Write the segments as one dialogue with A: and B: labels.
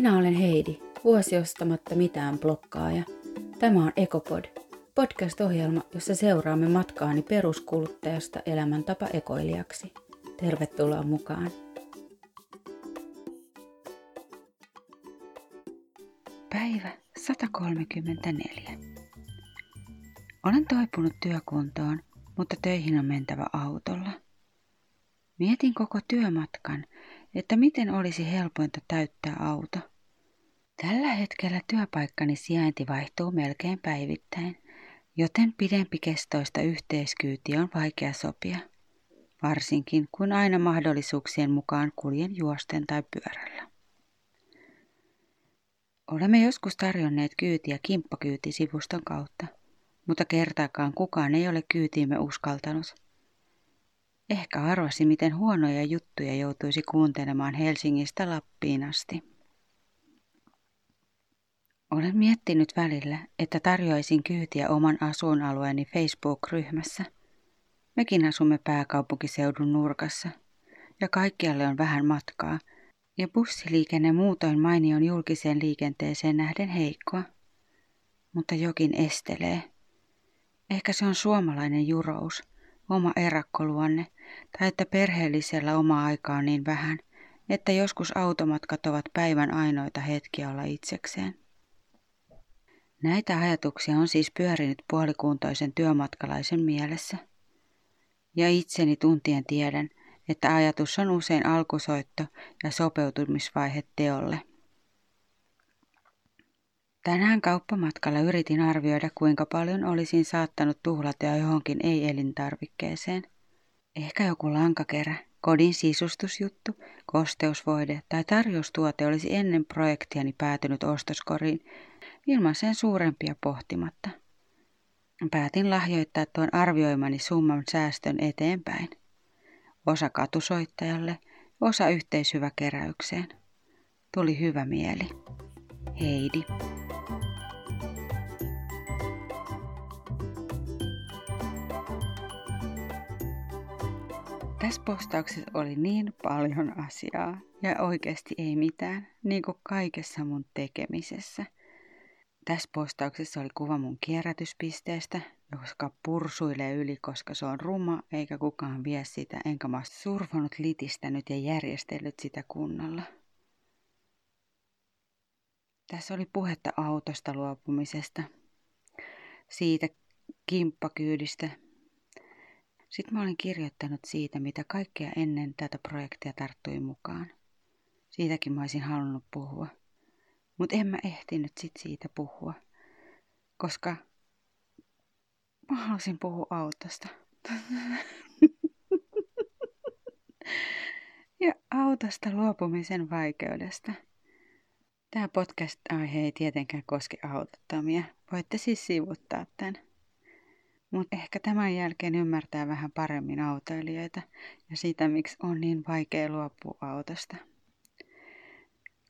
A: Minä olen Heidi, vuosi ostamatta mitään blokkaaja. Tämä on Ekopod, podcast-ohjelma, jossa seuraamme matkaani peruskuluttajasta elämäntapa ekoilijaksi. Tervetuloa mukaan. Päivä 134. Olen toipunut työkuntoon, mutta töihin on mentävä autolla. Mietin koko työmatkan, että miten olisi helpointa täyttää auto. Tällä hetkellä työpaikkani sijainti vaihtuu melkein päivittäin, joten pidempikestoista yhteiskyytiä on vaikea sopia. Varsinkin kun aina mahdollisuuksien mukaan kuljen juosten tai pyörällä. Olemme joskus tarjonneet kyytiä kimppakyytisivuston kautta, mutta kertaakaan kukaan ei ole kyytiimme uskaltanut. Ehkä arvasi, miten huonoja juttuja joutuisi kuuntelemaan Helsingistä Lappiin asti. Olen miettinyt välillä, että tarjoaisin kyytiä oman asuinalueeni Facebook-ryhmässä. Mekin asumme pääkaupunkiseudun nurkassa, ja kaikkialle on vähän matkaa, ja bussiliikenne muutoin mainion julkiseen liikenteeseen nähden heikkoa. Mutta jokin estelee. Ehkä se on suomalainen jurous, oma erakkoluonne, tai että perheellisellä oma aikaa on niin vähän, että joskus automatkat ovat päivän ainoita hetkiä olla itsekseen. Näitä ajatuksia on siis pyörinyt puolikuntoisen työmatkalaisen mielessä. Ja itseni tuntien tiedän, että ajatus on usein alkusoitto ja sopeutumisvaihe teolle. Tänään kauppamatkalla yritin arvioida, kuinka paljon olisin saattanut tuhlata johonkin ei-elintarvikkeeseen. Ehkä joku lankakerä, kodin sisustusjuttu, kosteusvoide tai tarjoustuote olisi ennen projektiani päätynyt ostoskoriin ilman sen suurempia pohtimatta. Päätin lahjoittaa tuon arvioimani summan säästön eteenpäin. Osa katusoittajalle, osa yhteishyväkeräykseen. Tuli hyvä mieli. Heidi. Postauksessa oli niin paljon asiaa ja oikeasti ei mitään, niin kuin kaikessa mun tekemisessä. Tässä postauksessa oli kuva mun kierrätyspisteestä, joka pursuilee yli, koska se on ruma eikä kukaan vie sitä, enkä mä surfonut litistänyt ja järjestellyt sitä kunnolla. Tässä oli puhetta autosta luopumisesta, siitä kimppakyydistä, sitten mä olin kirjoittanut siitä, mitä kaikkea ennen tätä projektia tarttui mukaan. Siitäkin mä olisin halunnut puhua. Mutta en mä ehtinyt sit siitä puhua, koska mä halusin puhua autosta. ja autosta luopumisen vaikeudesta. Tämä podcast-aihe ei tietenkään koske autottomia. Voitte siis sivuttaa tämän. Mutta ehkä tämän jälkeen ymmärtää vähän paremmin autoilijoita ja sitä, miksi on niin vaikea luopua autosta.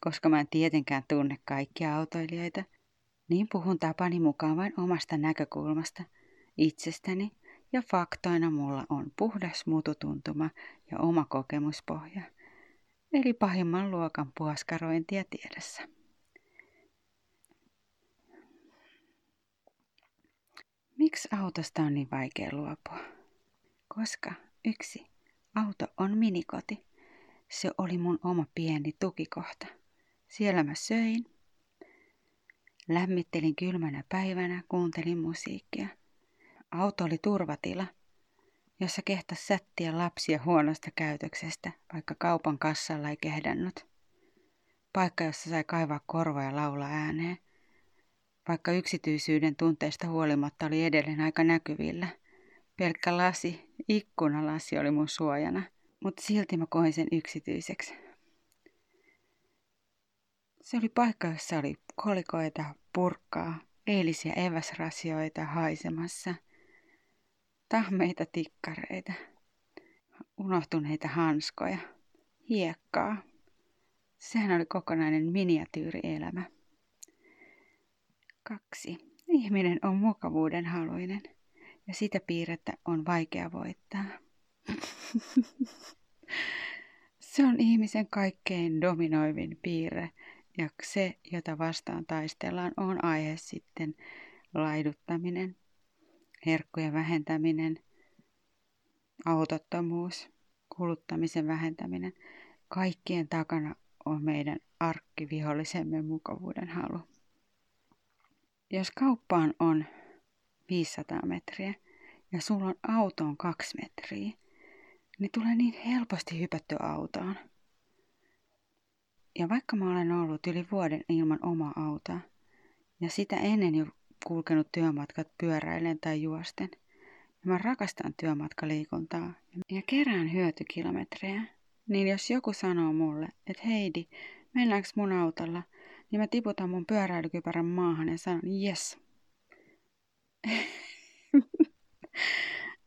A: Koska mä en tietenkään tunne kaikkia autoilijoita, niin puhun tapani mukaan vain omasta näkökulmasta, itsestäni ja faktoina mulla on puhdas mututuntuma ja oma kokemuspohja, eli pahimman luokan puoskarointia tiedessä. Miksi autosta on niin vaikea luopua? Koska yksi, auto on minikoti. Se oli mun oma pieni tukikohta. Siellä mä söin, lämmittelin kylmänä päivänä, kuuntelin musiikkia. Auto oli turvatila, jossa kehtas sättiä lapsia huonosta käytöksestä, vaikka kaupan kassalla ei kehdannut. Paikka, jossa sai kaivaa korva ja laulaa ääneen – vaikka yksityisyyden tunteesta huolimatta oli edelleen aika näkyvillä. Pelkkä lasi, ikkunalasi oli mun suojana, mutta silti mä koin sen yksityiseksi. Se oli paikka, jossa oli kolikoita, purkkaa, eilisiä eväsrasioita haisemassa, tahmeita tikkareita, unohtuneita hanskoja, hiekkaa. Sehän oli kokonainen miniatyyrielämä. Kaksi. Ihminen on mukavuuden haluinen ja sitä piirrettä on vaikea voittaa. Se on ihmisen kaikkein dominoivin piirre Ja se, jota vastaan taistellaan, on aihe sitten laiduttaminen, herkkujen vähentäminen, autottomuus, kuluttamisen vähentäminen. Kaikkien takana on meidän arkkivihollisemme mukavuuden halu. Jos kauppaan on 500 metriä ja sulla on autoon kaksi metriä, niin tulee niin helposti hypätty autoon. Ja vaikka mä olen ollut yli vuoden ilman omaa autoa, ja sitä ennen jo kulkenut työmatkat pyöräilen tai juosten, ja mä rakastan työmatkaliikuntaa ja kerään hyötykilometrejä, niin jos joku sanoo mulle, että Heidi, mennäänkö mun autolla, niin mä tiputan mun pyöräilykypärän maahan ja sanon yes.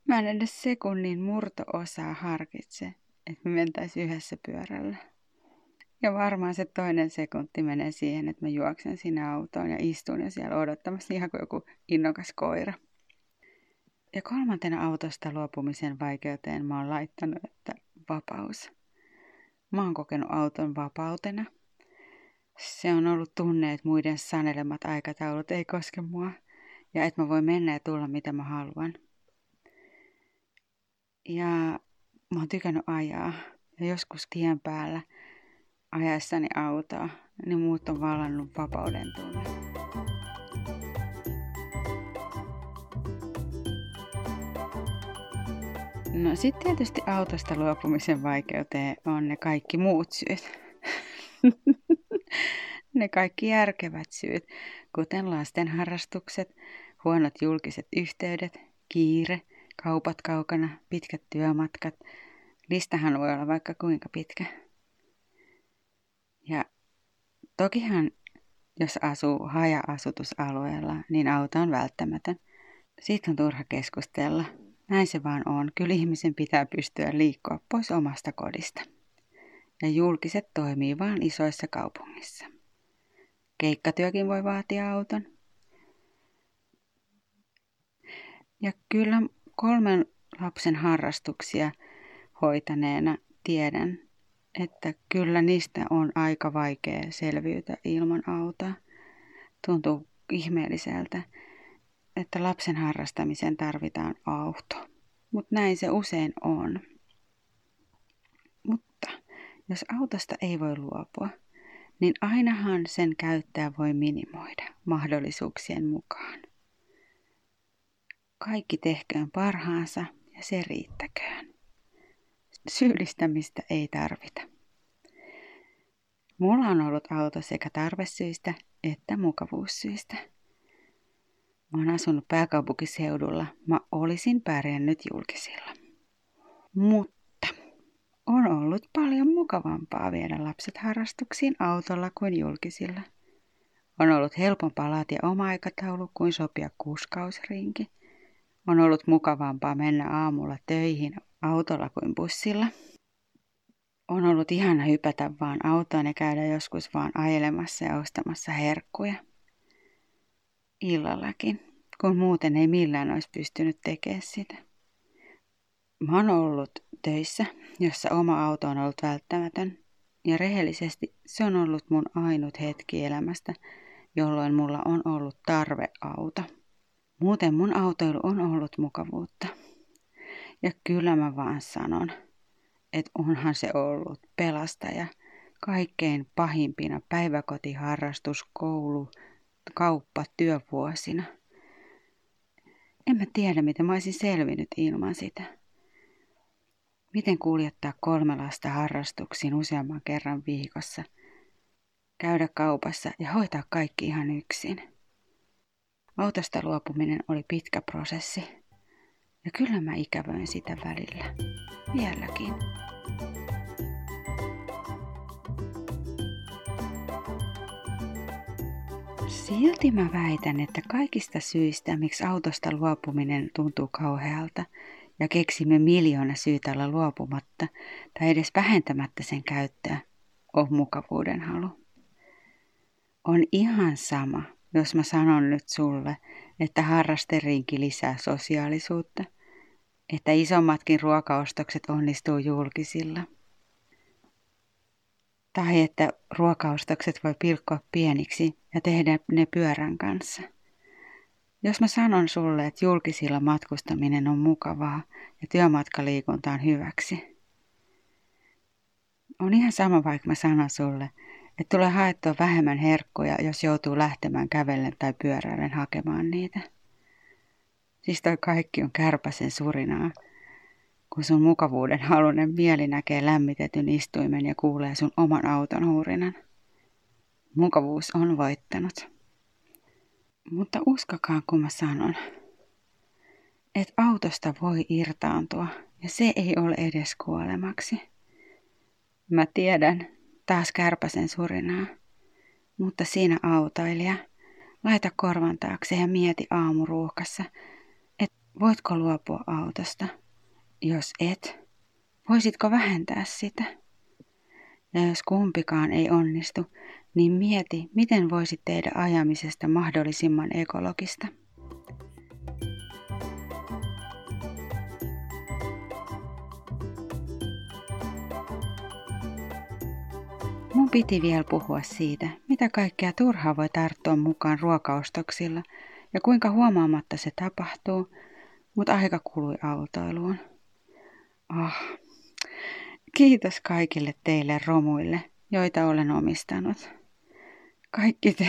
A: mä en edes sekunnin murto-osaa harkitse, että me mentäisiin yhdessä pyörällä. Ja varmaan se toinen sekunti menee siihen, että mä juoksen sinne autoon ja istun ja siellä odottamassa ihan kuin joku innokas koira. Ja kolmantena autosta luopumisen vaikeuteen mä oon laittanut, että vapaus. Mä oon kokenut auton vapautena. Se on ollut tunne, että muiden sanelemat aikataulut ei koske mua ja että mä voin mennä ja tulla mitä mä haluan. Ja mä oon tykännyt ajaa ja joskus tien päällä ajaessani autoa, niin muut on vallannut vapauden tunne. No sitten tietysti autosta luopumisen vaikeuteen on ne kaikki muut syyt. ne kaikki järkevät syyt, kuten lasten harrastukset, huonot julkiset yhteydet, kiire, kaupat kaukana, pitkät työmatkat. Listahan voi olla vaikka kuinka pitkä. Ja tokihan, jos asuu haja-asutusalueella, niin auto on välttämätön. Siitä on turha keskustella. Näin se vaan on. Kyllä ihmisen pitää pystyä liikkua pois omasta kodista. Ja julkiset toimii vain isoissa kaupungissa. Keikkatyökin voi vaatia auton. Ja kyllä kolmen lapsen harrastuksia hoitaneena tiedän, että kyllä niistä on aika vaikea selviytyä ilman autoa. Tuntuu ihmeelliseltä, että lapsen harrastamiseen tarvitaan auto. Mutta näin se usein on. Jos autosta ei voi luopua, niin ainahan sen käyttäjä voi minimoida mahdollisuuksien mukaan. Kaikki tehköön parhaansa ja se riittäköön. Syyllistämistä ei tarvita. Mulla on ollut auto sekä tarvesyistä että mukavuussyistä. Mä oon asunut pääkaupunkiseudulla. Mä olisin pärjännyt julkisilla. Mutta on ollut paljon mukavampaa viedä lapset harrastuksiin autolla kuin julkisilla. On ollut helpompaa laatia oma aikataulu kuin sopia kuuskausrinki. On ollut mukavampaa mennä aamulla töihin autolla kuin bussilla. On ollut ihana hypätä vaan autoon ja käydä joskus vaan ajelemassa ja ostamassa herkkuja. Illallakin, kun muuten ei millään olisi pystynyt tekemään sitä. Mä oon ollut töissä, jossa oma auto on ollut välttämätön. Ja rehellisesti se on ollut mun ainut hetki elämästä, jolloin mulla on ollut tarve auto. Muuten mun autoilu on ollut mukavuutta. Ja kyllä mä vaan sanon, että onhan se ollut pelastaja kaikkein pahimpina päiväkotiharrastus, koulu, kauppa, työvuosina. En mä tiedä, miten mä olisin selvinnyt ilman sitä. Miten kuljettaa kolme lasta harrastuksiin useamman kerran viikossa, käydä kaupassa ja hoitaa kaikki ihan yksin. Autosta luopuminen oli pitkä prosessi. Ja kyllä mä ikävöin sitä välillä. Vieläkin. Silti mä väitän, että kaikista syistä, miksi autosta luopuminen tuntuu kauhealta, ja keksimme miljoona syytä olla luopumatta tai edes vähentämättä sen käyttöä, on mukavuuden halu. On ihan sama, jos mä sanon nyt sulle, että harrasteriinki lisää sosiaalisuutta, että isommatkin ruokaostokset onnistuu julkisilla. Tai että ruokaustokset voi pilkkoa pieniksi ja tehdä ne pyörän kanssa. Jos mä sanon sulle, että julkisilla matkustaminen on mukavaa ja työmatkaliikunta on hyväksi. On ihan sama, vaikka mä sanon sulle, että tulee haettua vähemmän herkkuja, jos joutuu lähtemään kävellen tai pyöräillen hakemaan niitä. Siis toi kaikki on kärpäsen surinaa, kun sun mukavuuden halunen mieli näkee lämmitetyn istuimen ja kuulee sun oman auton huurinan. Mukavuus on voittanut. Mutta uskokaa, kun mä sanon, että autosta voi irtaantua ja se ei ole edes kuolemaksi. Mä tiedän, taas kärpäsen surinaa. Mutta siinä autoilija, laita korvan taakse ja mieti aamuruuhkassa, että voitko luopua autosta. Jos et, voisitko vähentää sitä? Ja jos kumpikaan ei onnistu, niin mieti, miten voisit tehdä ajamisesta mahdollisimman ekologista. Mun piti vielä puhua siitä, mitä kaikkea turhaa voi tarttua mukaan ruokaostoksilla ja kuinka huomaamatta se tapahtuu, mutta aika kului autoiluun. Oh. Kiitos kaikille teille romuille, joita olen omistanut. Kaikki te,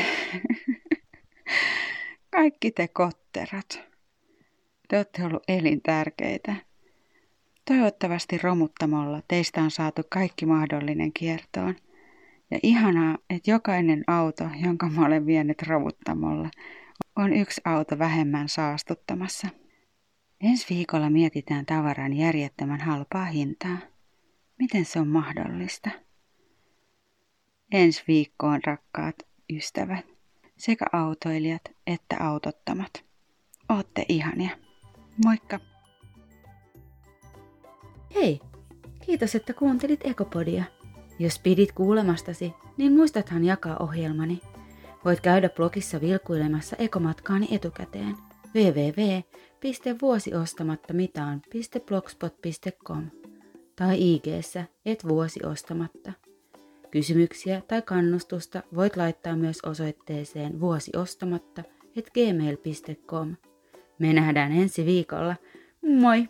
A: kaikki te kotterat. Te olette ollut elintärkeitä. Toivottavasti romuttamolla teistä on saatu kaikki mahdollinen kiertoon. Ja ihanaa, että jokainen auto, jonka mä olen vienyt romuttamolla, on yksi auto vähemmän saastuttamassa. Ensi viikolla mietitään tavaran järjettömän halpaa hintaa. Miten se on mahdollista? Ensi viikkoon rakkaat ystävät, sekä autoilijat että autottomat. Ootte ihania. Moikka!
B: Hei! Kiitos, että kuuntelit Ekopodia. Jos pidit kuulemastasi, niin muistathan jakaa ohjelmani. Voit käydä blogissa vilkuilemassa ekomatkaani etukäteen www.vuosiostamattamitaan.blogspot.com tai ig et vuosiostamatta. Kysymyksiä tai kannustusta voit laittaa myös osoitteeseen vuosiostamatta et gmail.com. Me nähdään ensi viikolla. Moi!